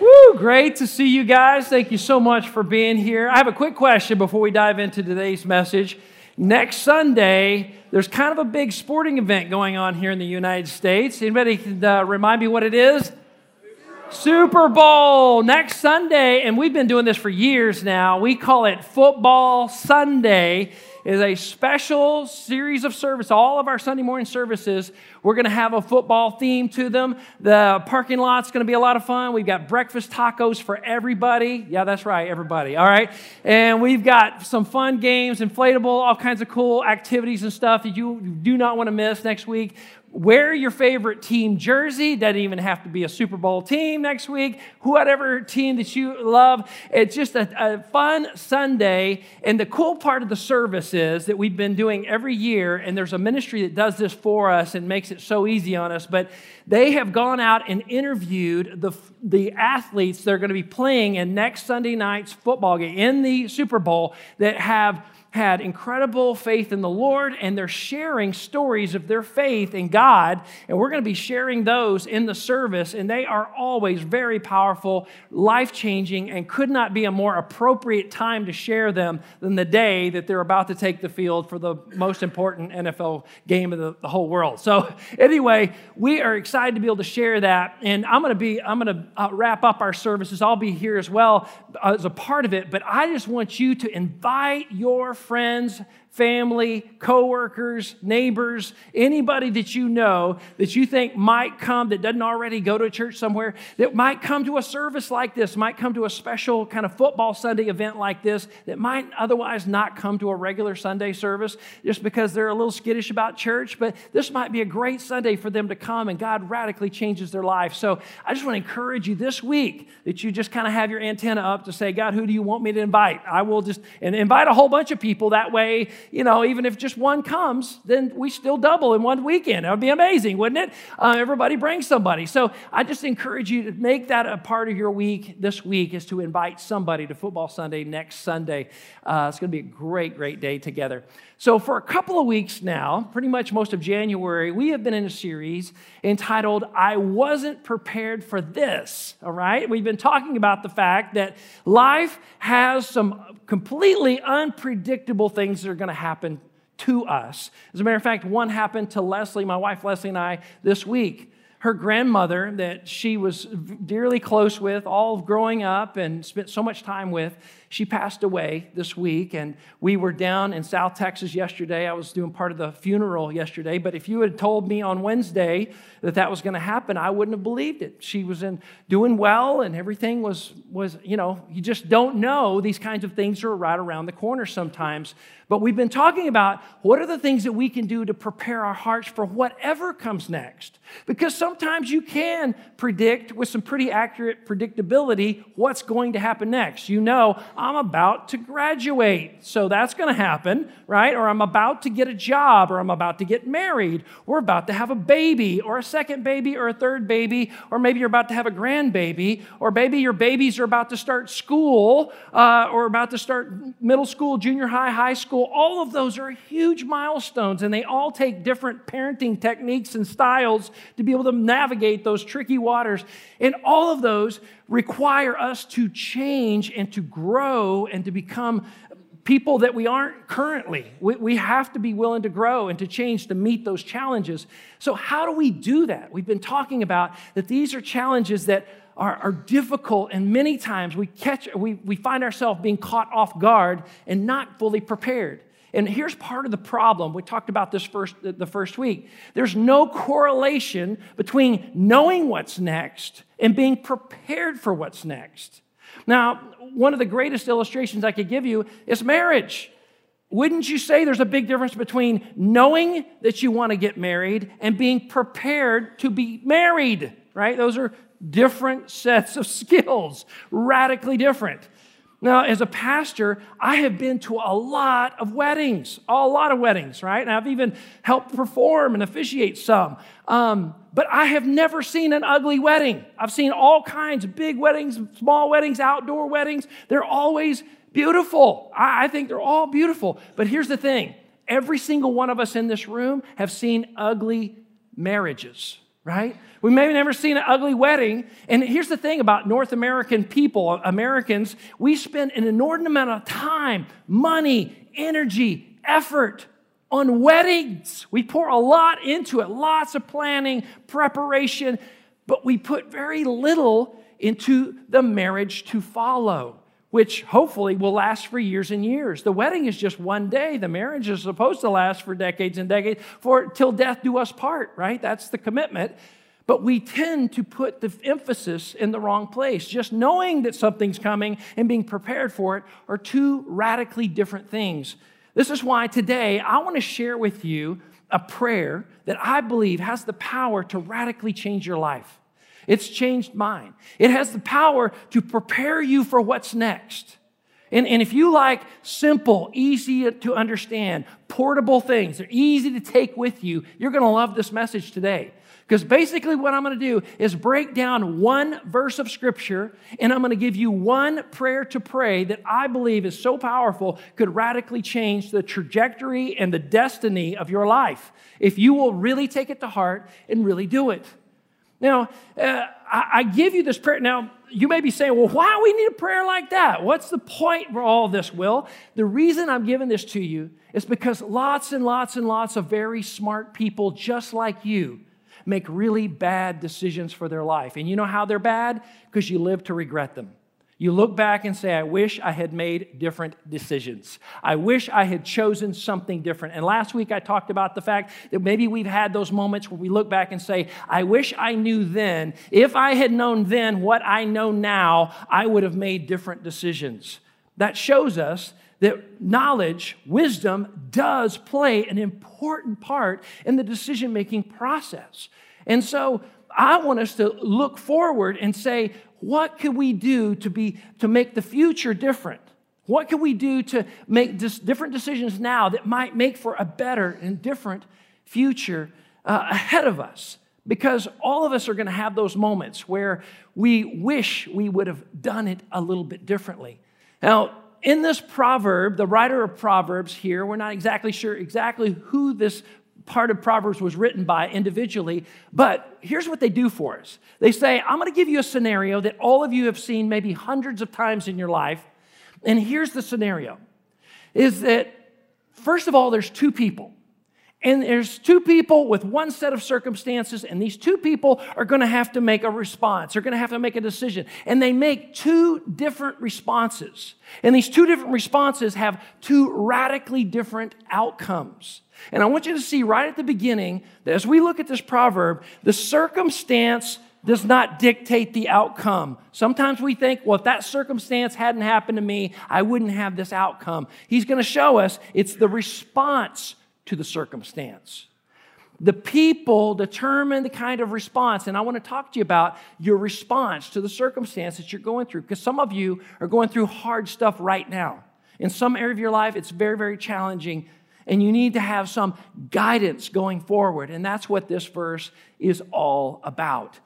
Woo, great to see you guys. Thank you so much for being here. I have a quick question before we dive into today's message. Next Sunday, there's kind of a big sporting event going on here in the United States. Anybody can uh, remind me what it is? Super Bowl next Sunday, and we've been doing this for years now. We call it Football Sunday is a special series of service. All of our Sunday morning services, we're going to have a football theme to them. The parking lot's going to be a lot of fun. We've got breakfast tacos for everybody. Yeah, that's right, everybody. All right. And we've got some fun games, inflatable, all kinds of cool activities and stuff that you do not want to miss next week. Wear your favorite team jersey. Doesn't even have to be a Super Bowl team next week. Whatever team that you love. It's just a, a, fun Sunday. And the cool part of the service is that we've been doing every year, and there's a ministry that does this for us and makes it so easy on us. But they have gone out and interviewed the, the athletes that are going to be playing in next Sunday night's football game in the Super Bowl that have had incredible faith in the Lord and they're sharing stories of their faith in God. And we're going to be sharing those in the service. And they are always very powerful, life changing, and could not be a more appropriate time to share them than the day that they're about to take the field for the most important NFL game of the, the whole world. So, anyway, we are excited to be able to share that. And I'm going to be, I'm going to uh, wrap up our services. I'll be here as well as a part of it. But I just want you to invite your friends family, coworkers, neighbors, anybody that you know that you think might come that doesn't already go to church somewhere, that might come to a service like this, might come to a special kind of football Sunday event like this, that might otherwise not come to a regular Sunday service just because they're a little skittish about church, but this might be a great Sunday for them to come and God radically changes their life. So I just want to encourage you this week that you just kind of have your antenna up to say, God, who do you want me to invite? I will just and invite a whole bunch of people that way you know, even if just one comes, then we still double in one weekend. That would be amazing, wouldn't it? Uh, everybody brings somebody. So I just encourage you to make that a part of your week this week is to invite somebody to Football Sunday next Sunday. Uh, it's going to be a great, great day together. So, for a couple of weeks now, pretty much most of January, we have been in a series entitled, I Wasn't Prepared for This. All right? We've been talking about the fact that life has some completely unpredictable things that are going to happen to us. As a matter of fact, one happened to Leslie, my wife Leslie, and I this week her grandmother that she was dearly close with all growing up and spent so much time with she passed away this week, and we were down in South Texas yesterday. I was doing part of the funeral yesterday, but if you had told me on Wednesday that that was going to happen, I wouldn't have believed it. She was in doing well, and everything was was you know you just don't know these kinds of things are right around the corner sometimes. But we've been talking about what are the things that we can do to prepare our hearts for whatever comes next, because sometimes you can predict with some pretty accurate predictability what's going to happen next. You know I'm about to graduate. So that's going to happen, right? Or I'm about to get a job, or I'm about to get married, or about to have a baby, or a second baby, or a third baby, or maybe you're about to have a grandbaby, or maybe your babies are about to start school, uh, or about to start middle school, junior high, high school. All of those are huge milestones, and they all take different parenting techniques and styles to be able to navigate those tricky waters. And all of those require us to change and to grow and to become people that we aren't currently. We, we, have to be willing to grow and to change to meet those challenges. So, how do we do that? We've been talking about that these are challenges that are, are difficult, and many times we catch, we, we find ourselves being caught off guard and not fully prepared. And here's part of the problem. We talked about this first the first week. There's no correlation between knowing what's next and being prepared for what's next. Now, one of the greatest illustrations I could give you is marriage. Wouldn't you say there's a big difference between knowing that you want to get married and being prepared to be married, right? Those are different sets of skills, radically different. Now, as a pastor, I have been to a lot of weddings, a lot of weddings, right? And I've even helped perform and officiate some. Um, but I have never seen an ugly wedding. I've seen all kinds of big weddings, small weddings, outdoor weddings. They're always beautiful. I, I think they're all beautiful. But here's the thing every single one of us in this room have seen ugly marriages, right? We may have never seen an ugly wedding. And here's the thing about North American people, Americans, we spend an inordinate amount of time, money, energy, effort on weddings. We pour a lot into it, lots of planning, preparation, but we put very little into the marriage to follow which hopefully will last for years and years. The wedding is just one day. The marriage is supposed to last for decades and decades, for till death do us part, right? That's the commitment. But we tend to put the emphasis in the wrong place. Just knowing that something's coming and being prepared for it are two radically different things. This is why today I want to share with you a prayer that I believe has the power to radically change your life. It's changed mine. It has the power to prepare you for what's next. And, and if you like simple, easy to understand, portable things, they're easy to take with you, you're going to love this message today. Because basically, what I'm going to do is break down one verse of scripture and I'm going to give you one prayer to pray that I believe is so powerful, could radically change the trajectory and the destiny of your life if you will really take it to heart and really do it. Now, uh, I, I give you this prayer. Now, you may be saying, well, why do we need a prayer like that? What's the point for all this, Will? The reason I'm giving this to you is because lots and lots and lots of very smart people just like you make really bad decisions for their life. And you know how they're bad? Because you live to regret them. You look back and say, I wish I had made different decisions. I wish I had chosen something different. And last week I talked about the fact that maybe we've had those moments where we look back and say, I wish I knew then. If I had known then what I know now, I would have made different decisions. That shows us that knowledge, wisdom, does play an important part in the decision making process. And so I want us to look forward and say, what can we do to, be, to make the future different? What can we do to make different decisions now that might make for a better and different future uh, ahead of us? Because all of us are going to have those moments where we wish we would have done it a little bit differently. Now, in this proverb, the writer of Proverbs here, we're not exactly sure exactly who this part of Proverbs was written by individually, but here's what they do for us. They say, I'm going to give you a scenario that all of you have seen maybe hundreds of times in your life. And here's the scenario is that, first of all, there's two people. And there's two people with one set of circumstances, and these two people are going to have to make a response. They're going to have to make a decision. And they make two different responses. And these two different responses have two radically different outcomes. And I want you to see right at the beginning that as we look at this proverb, the circumstance does not dictate the outcome. Sometimes we think, well, if that circumstance hadn't happened to me, I wouldn't have this outcome. He's going to show us it's the response to the circumstance. The people determine the kind of response, and I want to talk to you about your response to the circumstance that you're going through, because some of you are going through hard stuff right now. In some area of your life, it's very, very challenging, and you need to have some guidance going forward, and that's what this verse is all about.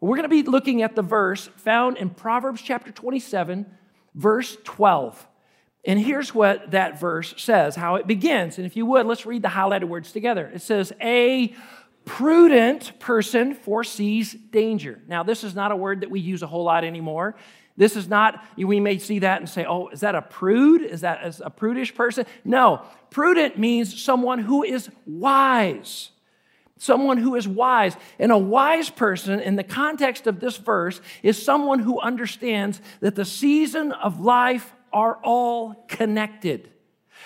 We're going to be looking at the verse found in Proverbs chapter 27, verse 12. And here's what that verse says, how it begins. And if you would, let's read the highlighted words together. It says, A prudent person foresees danger. Now, this is not a word that we use a whole lot anymore. This is not, we may see that and say, oh, is that a prude? Is that a prudish person? No, prudent means someone who is wise. Someone who is wise. And a wise person, in the context of this verse, is someone who understands that the season of life are all connected.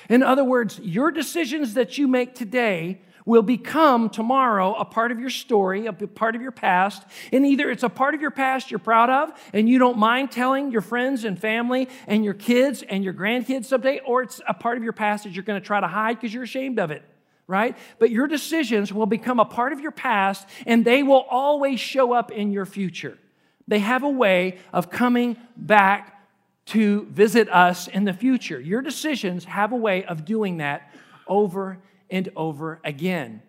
In other words, your decisions that you make today will become tomorrow a part of your story, a part of your past. And either it's a part of your past you're proud of and you don't mind telling your friends and family and your kids and your grandkids someday, or it's a part of your past that you're going to try to hide because you're ashamed of it. Right? But your decisions will become a part of your past and they will always show up in your future. They have a way of coming back to visit us in the future. Your decisions have a way of doing that over and over again.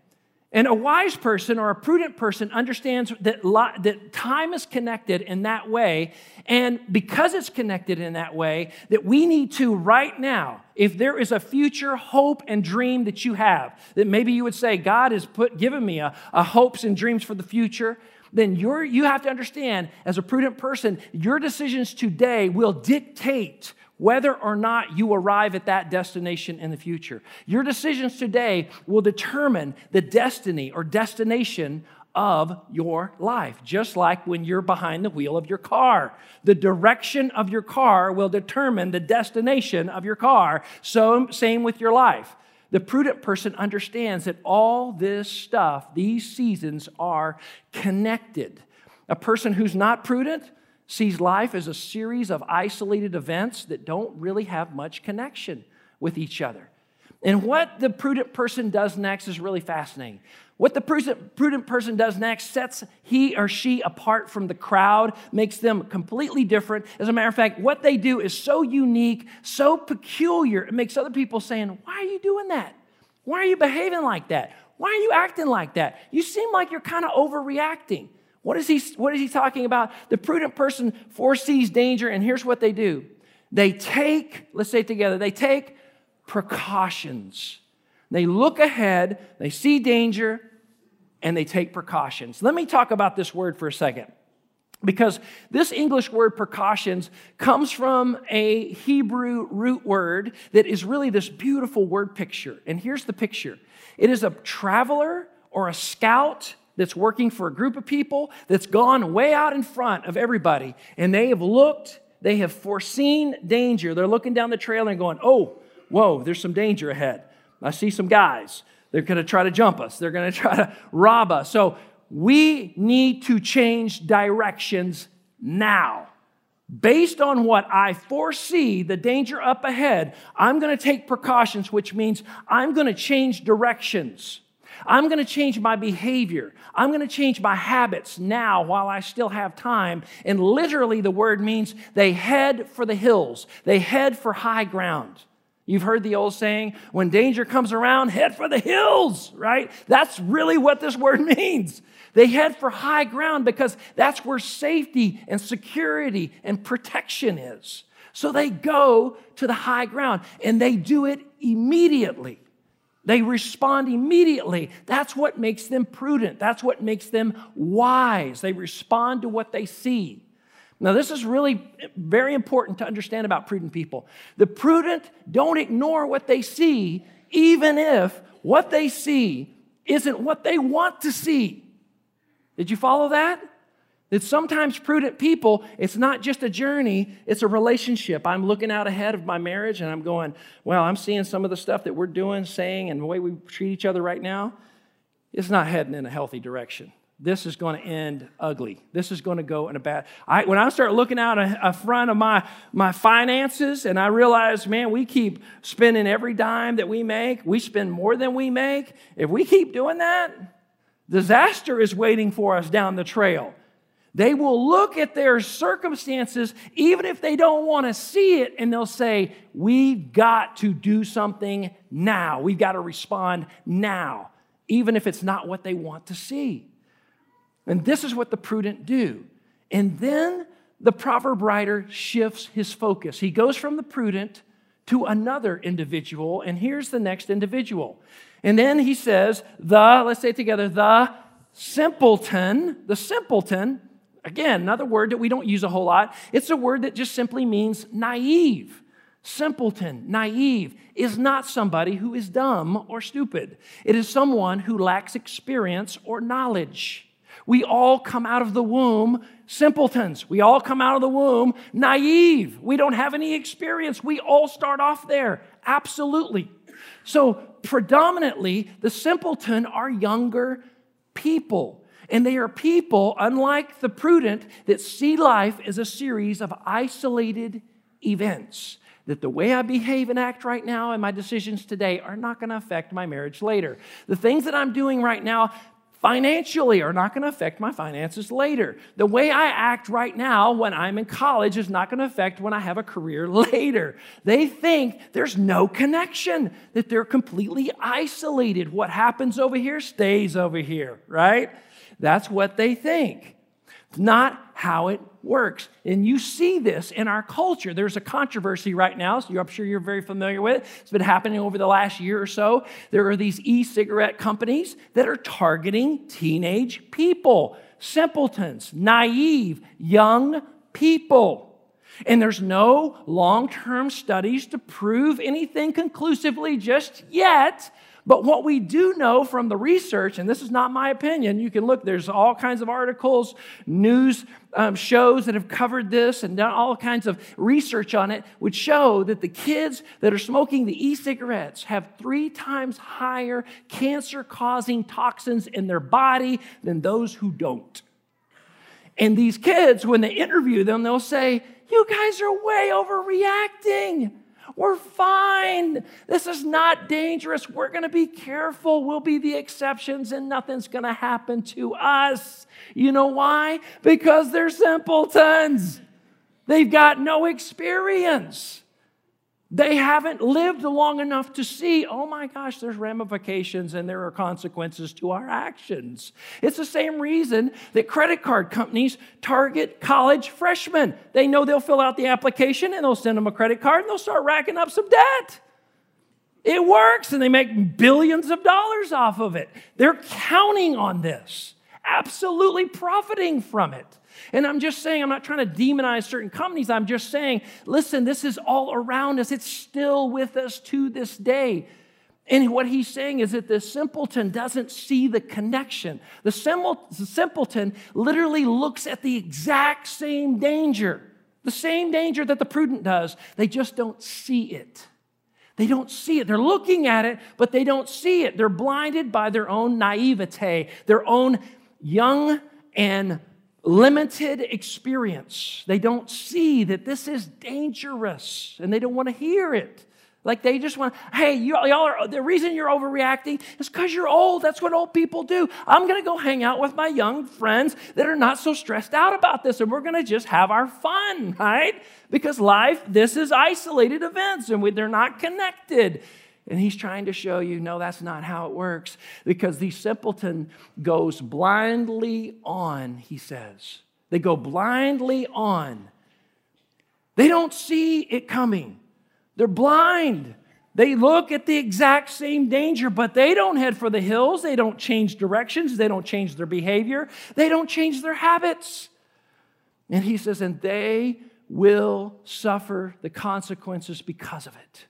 And a wise person or a prudent person understands that, that time is connected in that way. And because it's connected in that way, that we need to right now, if there is a future hope and dream that you have, that maybe you would say, God has put given me a, a hopes and dreams for the future, then you're, you have to understand, as a prudent person, your decisions today will dictate whether or not you arrive at that destination in the future. Your decisions today will determine the destiny or destination of your life, just like when you're behind the wheel of your car. The direction of your car will determine the destination of your car. So, same with your life. The prudent person understands that all this stuff, these seasons, are connected. A person who's not prudent, sees life as a series of isolated events that don't really have much connection with each other. And what the prudent person does next is really fascinating. What the prudent person does next sets he or she apart from the crowd, makes them completely different. As a matter of fact, what they do is so unique, so peculiar, it makes other people saying, Why are you doing that? Why are you behaving like that? Why are you acting like that? You seem like you're kind of overreacting. What is, he, what is he talking about? The prudent person foresees danger, and here's what they do they take, let's say it together, they take precautions. They look ahead, they see danger, and they take precautions. Let me talk about this word for a second. Because this English word precautions comes from a Hebrew root word that is really this beautiful word picture. And here's the picture it is a traveler or a scout that's working for a group of people that's gone way out in front of everybody. And they have looked, they have foreseen danger. They're looking down the trail and going, oh, whoa, there's some danger ahead. I see some guys. They're going to try to jump us, they're going to try to rob us. So we need to change directions now. Based on what I foresee, the danger up ahead, I'm going to take precautions, which means I'm going to change directions. I'm going to change my behavior. I'm going to change my habits now while I still have time. And literally, the word means they head for the hills, they head for high ground. You've heard the old saying, when danger comes around, head for the hills, right? That's really what this word means. They head for high ground because that's where safety and security and protection is. So they go to the high ground and they do it immediately. They respond immediately. That's what makes them prudent. That's what makes them wise. They respond to what they see. Now, this is really very important to understand about prudent people. The prudent don't ignore what they see, even if what they see isn't what they want to see. Did you follow that? That sometimes prudent people, it's not just a journey, it's a relationship. I'm looking out ahead of my marriage and I'm going, well, I'm seeing some of the stuff that we're doing, saying, and the way we treat each other right now. It's not heading in a healthy direction. This is going to end ugly. This is going to go in a bad. I, when I start looking out a front of my, my finances and I realize, man, we keep spending every dime that we make, we spend more than we make. If we keep doing that, disaster is waiting for us down the trail. They will look at their circumstances, even if they don't want to see it, and they'll say, We've got to do something now. We've got to respond now, even if it's not what they want to see. And this is what the prudent do. And then the proverb writer shifts his focus. He goes from the prudent to another individual, and here's the next individual. And then he says, The, let's say it together, the simpleton, the simpleton Again, another word that we don't use a whole lot. It's a word that just simply means naive. Simpleton, naive, is not somebody who is dumb or stupid. It is someone who lacks experience or knowledge. We all come out of the womb simpletons. We all come out of the womb naive. We don't have any experience. We all start off there. Absolutely. So, predominantly, the simpleton are younger people. And they are people, unlike the prudent, that see life as a series of isolated events. That the way I behave and act right now and my decisions today are not going to affect my marriage later. The things that I'm doing right now financially are not going to affect my finances later. The way I act right now when I'm in college is not going to affect when I have a career later. They think there's no connection, that they're completely isolated. What happens over here stays over here, right? That's what they think. Not how it works. And you see this in our culture. There's a controversy right now, so I'm sure you're very familiar with it. It's been happening over the last year or so. There are these e cigarette companies that are targeting teenage people, simpletons, naive, young people. And there's no long term studies to prove anything conclusively just yet but what we do know from the research, and this is not my opinion, you can look, there's all kinds of articles, news um, shows that have covered this and done all kinds of research on it, would show that the kids that are smoking the e cigarettes have three times higher cancer causing toxins in their body than those who don't. And these kids, when they interview them, they'll say, You guys are way overreacting. We're fine. This is not dangerous. We're going to be careful. We'll be the exceptions and nothing's going to happen to us. You know why? Because they're simpletons. They've got no experience. They haven't lived long enough to see, oh my gosh, there's ramifications and there are consequences to our actions. It's the same reason that credit card companies target college freshmen. They know they'll fill out the application and they'll send them a credit card and they'll start racking up some debt. It works and they make billions of dollars off of it. They're counting on this, absolutely profiting from it. And I'm just saying, I'm not trying to demonize certain companies. I'm just saying, listen, this is all around us. It's still with us to this day. And what he's saying is that the simpleton doesn't see the connection. The simpleton literally looks at the exact same danger, the same danger that the prudent does. They just don't see it. They don't see it. They're looking at it, but they don't see it. They're blinded by their own naivete, their own young and limited experience. They don't see that this is dangerous and they don't want to hear it. Like they just want, hey, you, all are, the reason you're overreacting is because you're old. That's what old people do. I'm going to go hang out with my young friends that are not so stressed out about this and we're going to just have our fun, right? Because life, this is isolated events and we, they're not connected. And he's trying to show you, no, that's not how it works. Because the simpleton goes blindly on, he says. They go blindly on. They don't see it coming. They're blind. They look at the exact same danger, but they don't head for the hills. They don't change directions. They don't change their behavior. They don't change their habits. And he says, and they will suffer the consequences because of it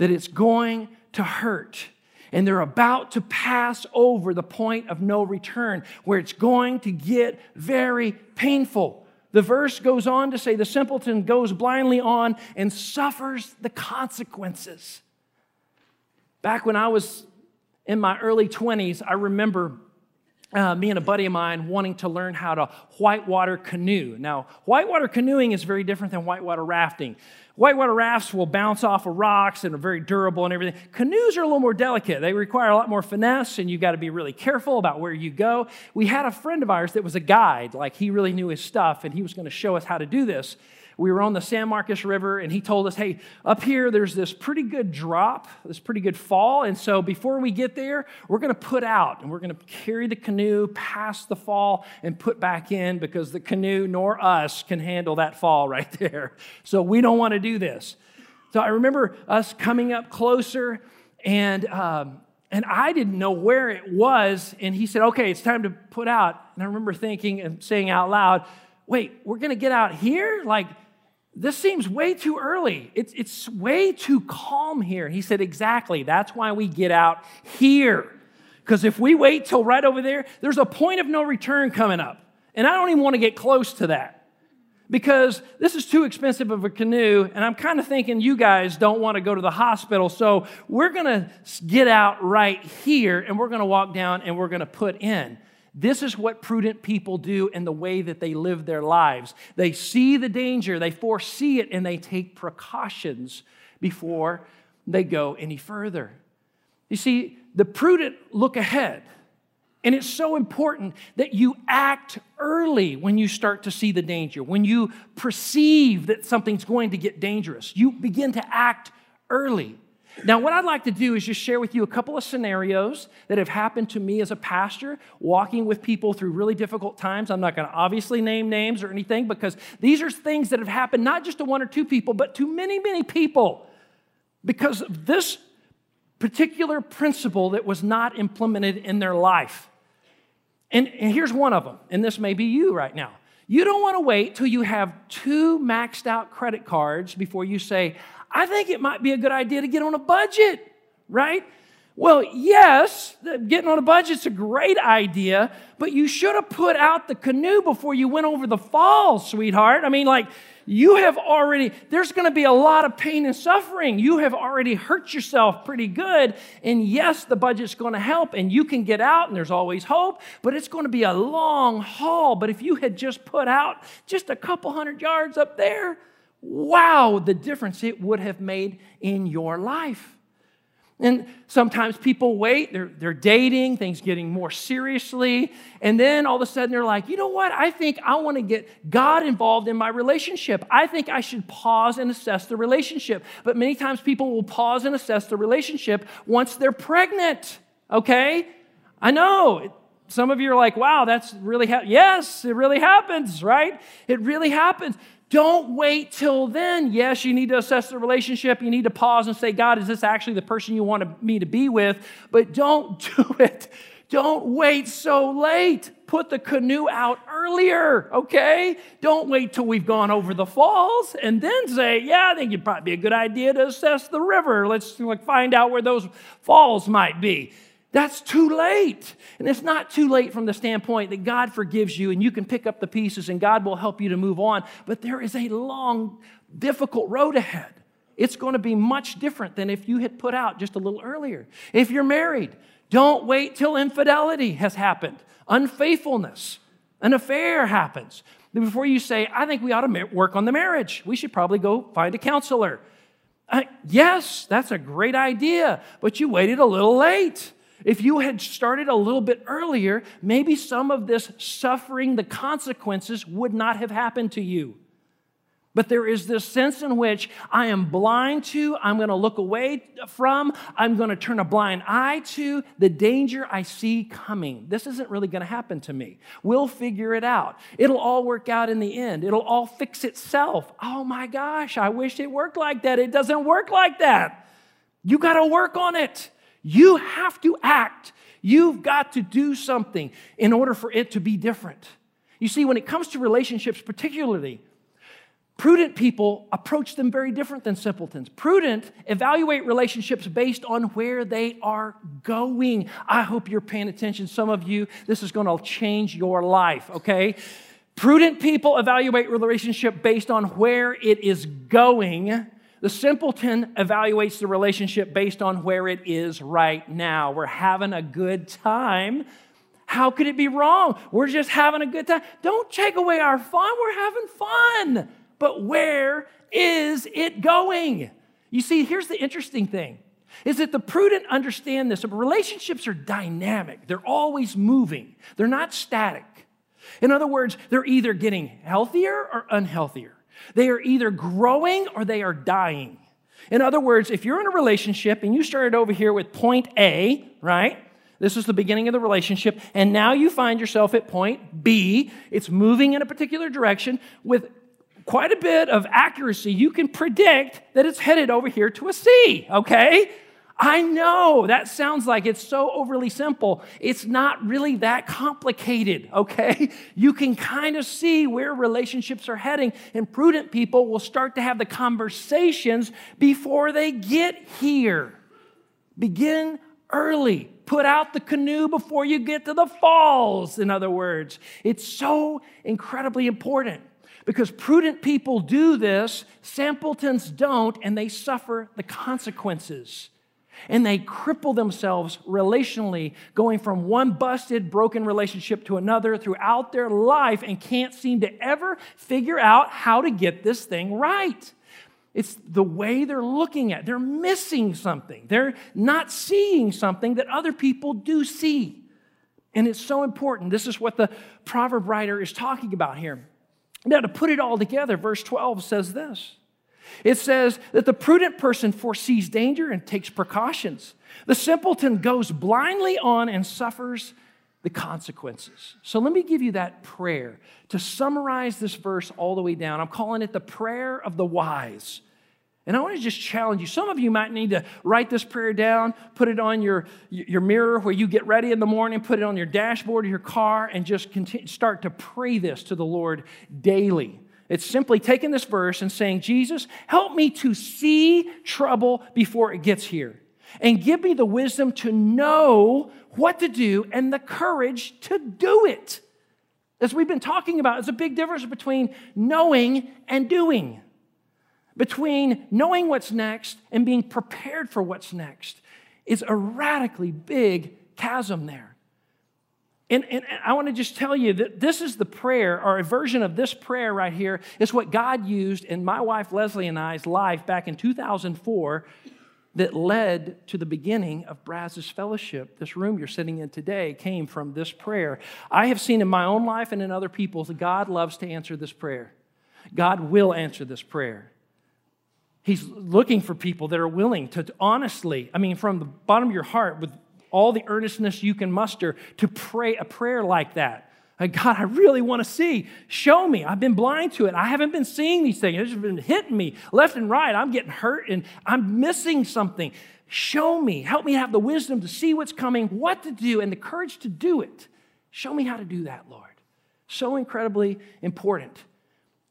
that it's going to hurt. And they're about to pass over the point of no return where it's going to get very painful. The verse goes on to say the simpleton goes blindly on and suffers the consequences. Back when I was in my early 20s, I remember uh, me and a buddy of mine wanting to learn how to whitewater canoe. Now, whitewater canoeing is very different than whitewater rafting. Whitewater rafts will bounce off of rocks and are very durable and everything. Canoes are a little more delicate. They require a lot more finesse, and you've got to be really careful about where you go. We had a friend of ours that was a guide, like he really knew his stuff, and he was going to show us how to do this we were on the San Marcos River, and he told us, hey, up here there's this pretty good drop, this pretty good fall. And so before we get there, we're going to put out and we're going to carry the canoe past the fall and put back in because the canoe nor us can handle that fall right there. So we don't want to do this. So I remember us coming up closer and um, and I didn't know where it was. And he said, okay, it's time to put out. And I remember thinking and saying out loud, wait, we're going to get out here? Like, this seems way too early. It's, it's way too calm here. He said, Exactly. That's why we get out here. Because if we wait till right over there, there's a point of no return coming up. And I don't even want to get close to that because this is too expensive of a canoe. And I'm kind of thinking you guys don't want to go to the hospital. So we're going to get out right here and we're going to walk down and we're going to put in. This is what prudent people do in the way that they live their lives. They see the danger, they foresee it, and they take precautions before they go any further. You see, the prudent look ahead And it's so important that you act early when you start to see the danger, when you perceive that something's going to get dangerous. You begin to act early. Now, what I'd like to do is just share with you a couple of scenarios that have happened to me as a pastor, walking with people through really difficult times. I'm not going to obviously name names or anything because these are things that have happened not just to one or two people, but to many, many people because of this particular principle that was not implemented in their life. And, and here's one of them, and this may be you right now. You don't want to wait till you have two maxed out credit cards before you say, I think it might be a good idea to get on a budget, right? Well, yes, getting on a budget's a great idea, but you should have put out the canoe before you went over the falls, sweetheart. I mean, like, you have already, there's going to be a lot of pain and suffering. You have already hurt yourself pretty good. And yes, the budget's going to help and you can get out and there's always hope, but it's going to be a long haul. But if you had just put out just a couple hundred yards up there, wow, the difference it would have made in your life. And sometimes people wait, they're, they're dating, things getting more seriously, and then all of a sudden they're like, you know what? I think I want to get God involved in my relationship. I think I should pause and assess the relationship. But many times people will pause and assess the relationship once they're pregnant, okay? I know. Some of you are like, wow, that's really, ha-. yes, it really happens, right? It really happens. Don't wait till then. Yes, you need to assess the relationship. You need to pause and say, God, is this actually the person you want me to be with? But don't do it. Don't wait so late. Put the canoe out earlier, okay? Don't wait till we've gone over the falls and then say, yeah, I think it'd probably be a good idea to assess the river. Let's like, find out where those falls might be. That's too late. And it's not too late from the standpoint that God forgives you and you can pick up the pieces and God will help you to move on. But there is a long, difficult road ahead. It's going to be much different than if you had put out just a little earlier. If you're married, don't wait till infidelity has happened, unfaithfulness, an affair happens. Before you say, I think we ought to work on the marriage, we should probably go find a counselor. Uh, yes, that's a great idea, but you waited a little late. If you had started a little bit earlier, maybe some of this suffering, the consequences, would not have happened to you. But there is this sense in which I am blind to, I'm going to look away from, I'm going to turn a blind eye to the danger I see coming. This isn't really going to happen to me. We'll figure it out. It'll all work out in the end, it'll all fix itself. Oh my gosh, I wish it worked like that. It doesn't work like that. You got to work on it. You have to act. You've got to do something in order for it to be different. You see, when it comes to relationships, particularly, prudent people approach them very different than simpletons. Prudent evaluate relationships based on where they are going. I hope you're paying attention. Some of you, this is going to change your life, okay? Prudent people evaluate relationship based on where it is going the simpleton evaluates the relationship based on where it is right now. We're having a good time. How could it be wrong? We're just having a good time. Don't take away our fun. We're having fun. But where is it going? You see, here's the interesting thing is that the prudent understand this. Relationships are dynamic, they're always moving, they're not static. In other words, they're either getting healthier or unhealthier. They are either growing or they are dying. In other words, if you're in a relationship and you started over here with point A, right? This is the beginning of the relationship, and now you find yourself at point B. It's moving in a particular direction with quite a bit of accuracy. You can predict that it's headed over here to a C, okay? I know that sounds like it's so overly simple. It's not really that complicated, okay? You can kind of see where relationships are heading, and prudent people will start to have the conversations before they get here. Begin early. Put out the canoe before you get to the falls, in other words. It's so incredibly important because prudent people do this, simpletons don't, and they suffer the consequences and they cripple themselves relationally, going from one busted, broken relationship to another throughout their life and can't seem to ever figure out how to get this thing right. It's the way they're looking at. It. They're missing something. They're not seeing something that other people do see. And it's so important. This is what the proverb writer is talking about here. Now, to put it all together, verse 12 says this it says that the prudent person foresees danger and takes precautions. The simpleton goes blindly on and suffers the consequences. So let me give you that prayer to summarize this verse all the way down. I'm calling it the prayer of the wise. And I want to just challenge you. Some of you might need to write this prayer down, put it on your, your mirror where you get ready in the morning, put it on your dashboard of your car, and just continue, start to pray this to the Lord daily. It's simply taking this verse and saying, Jesus, help me to see trouble before it gets here. And give me the wisdom to know what to do and the courage to do it. As we've been talking about, it's a big difference between knowing and doing between knowing what's next and being prepared for what's next is a radically big chasm there. And, and, I want to just tell you that this is the prayer, or a version of this prayer right here, is what God used in my wife Leslie and I's life back in 2004 that led to the beginning of Brazos Fellowship. This room you're sitting in today came from this prayer. I have seen in my own life and in other people's that God loves to answer this prayer. God will answer this prayer. He's looking for people that are willing to honestly, I mean, from the bottom of your heart, with all the earnestness you can muster, to pray a prayer like that. Like, God, I really want to see. Show me. I've been blind to it. I haven't been seeing these things. It's been hitting me left and right. I'm getting hurt and I'm missing something. Show me. Help me have the wisdom to see what's coming, what to do, and the courage to do it. Show me how to do that, Lord. So incredibly important.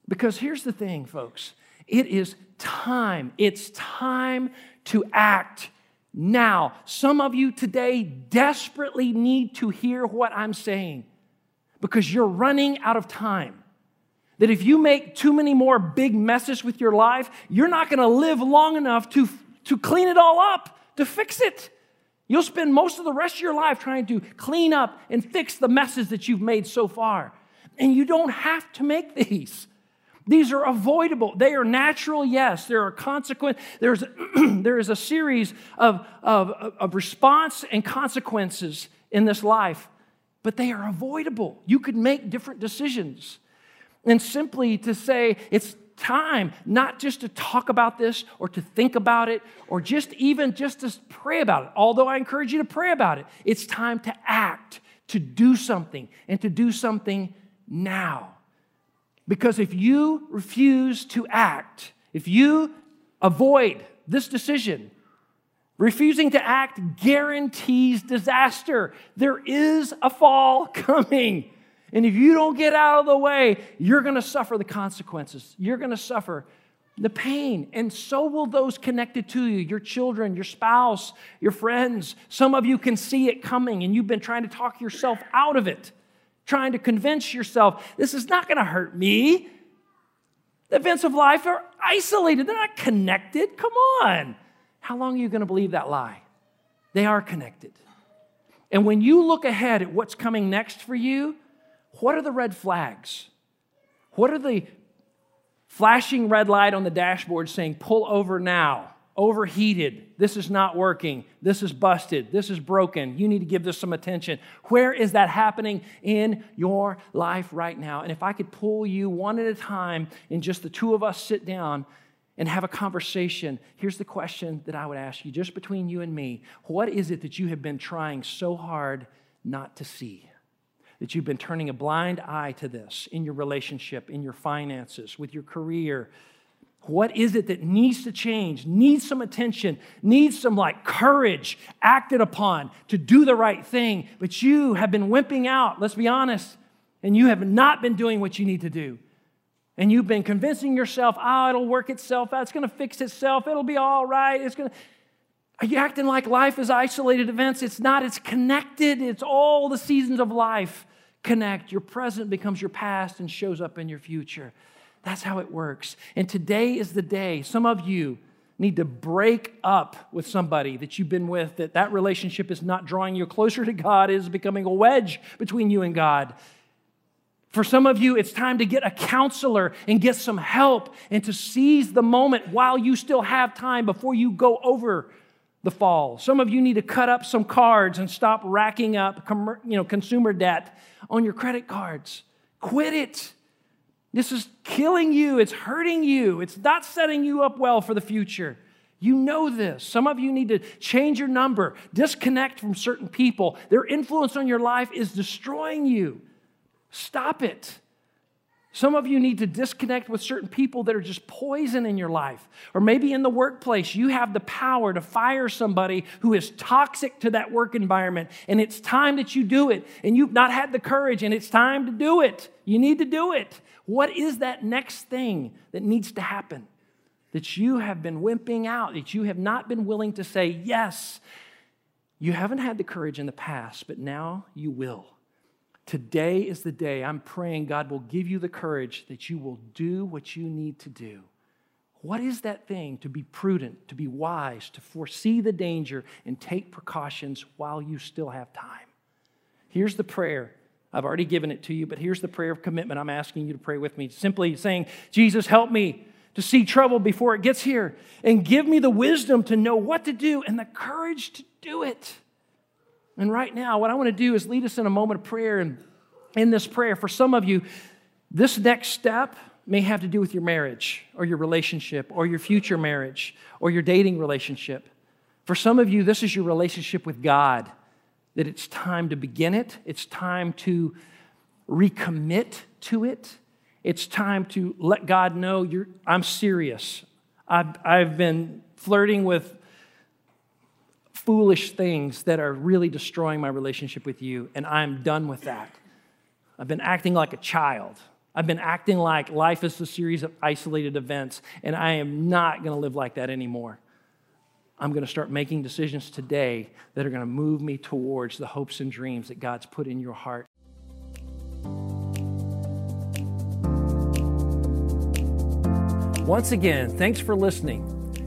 Because here's the thing, folks it is time. It's time to act now. Some of you today desperately need to hear what I'm saying because you're running out of time. That if you make too many more big messes with your life, you're not going to live long enough to, to clean it all up, to fix it. You'll spend most of the rest of your life trying to clean up and fix the messes that you've made so far. And you don't have to make these. These are avoidable. They are natural, yes. There are consequence. There's, there is a series of, of, of response and consequences in this life, but they are avoidable. You could make different decisions. And simply to say it's time not just to talk about this or to think about it or just even just to pray about it, although I encourage you to pray about it. It's time to act, to do something, and to do something now. Because if you refuse to act, if you avoid this decision, refusing to act guarantees disaster. There is a fall coming. And if you don't get out of the way, you're going to suffer the consequences. You're going to suffer the pain. And so will those connected to you your children, your spouse, your friends. Some of you can see it coming and you've been trying to talk yourself out of it trying to convince yourself this is not going to hurt me. The events of life are isolated, they're not connected. Come on. How long are you going to believe that lie? They are connected. And when you look ahead at what's coming next for you, what are the red flags? What are the flashing red light on the dashboard saying, pull over now? Overheated. This is not working. This is busted. This is broken. You need to give this some attention. Where is that happening in your life right now? And if I could pull you one at a time and just the two of us sit down and have a conversation, here's the question that I would ask you just between you and me What is it that you have been trying so hard not to see? That you've been turning a blind eye to this in your relationship, in your finances, with your career, what is it that needs to change, needs some attention, needs some like courage acted upon to do the right thing? But you have been wimping out, let's be honest, and you have not been doing what you need to do. And you've been convincing yourself, oh, it'll work itself out, it's gonna fix itself, it'll be all right, it's gonna. Are you acting like life is isolated events? It's not, it's connected. It's all the seasons of life connect. Your present becomes your past and shows up in your future. That's how it works. And today is the day. Some of you need to break up with somebody that you've been with, that that relationship is not drawing you closer to God, is becoming a wedge between you and God. For some of you, it's time to get a counselor and get some help and to seize the moment while you still have time before you go over the fall. Some of you need to cut up some cards and stop racking up you know, consumer debt on your credit cards. Quit it. This is killing you. It's hurting you. It's not setting you up well for the future. You know this. Some of you need to change your number, disconnect from certain people. Their influence on your life is destroying you. Stop it. Some of you need to disconnect with certain people that are just poison in your life. Or maybe in the workplace, you have the power to fire somebody who is toxic to that work environment, and it's time that you do it. And you've not had the courage, and it's time to do it. You need to do it. What is that next thing that needs to happen? That you have been wimping out, that you have not been willing to say, yes. You haven't had the courage in the past, but now you will. Today is the day I'm praying God will give you the courage that you will do what you need to do. What is that thing to be prudent, to be wise, to foresee the danger and take precautions while you still have time? Here's the prayer. I've already given it to you, but here's the prayer of commitment I'm asking you to pray with me. Simply saying, Jesus, help me to see trouble before it gets here and give me the wisdom to know what to do and the courage to do it. And right now, what I want to do is lead us in a moment of prayer. And in this prayer, for some of you, this next step may have to do with your marriage or your relationship or your future marriage or your dating relationship. For some of you, this is your relationship with God, that it's time to begin it, it's time to recommit to it, it's time to let God know you're, I'm serious. I've, I've been flirting with foolish things that are really destroying my relationship with you, and I'm done with that. I've been acting like a child. I've been acting like life is a series of isolated events, and I am not going to live like that anymore. I'm going to start making decisions today that are going to move me towards the hopes and dreams that God's put in your heart. Once again, thanks for listening.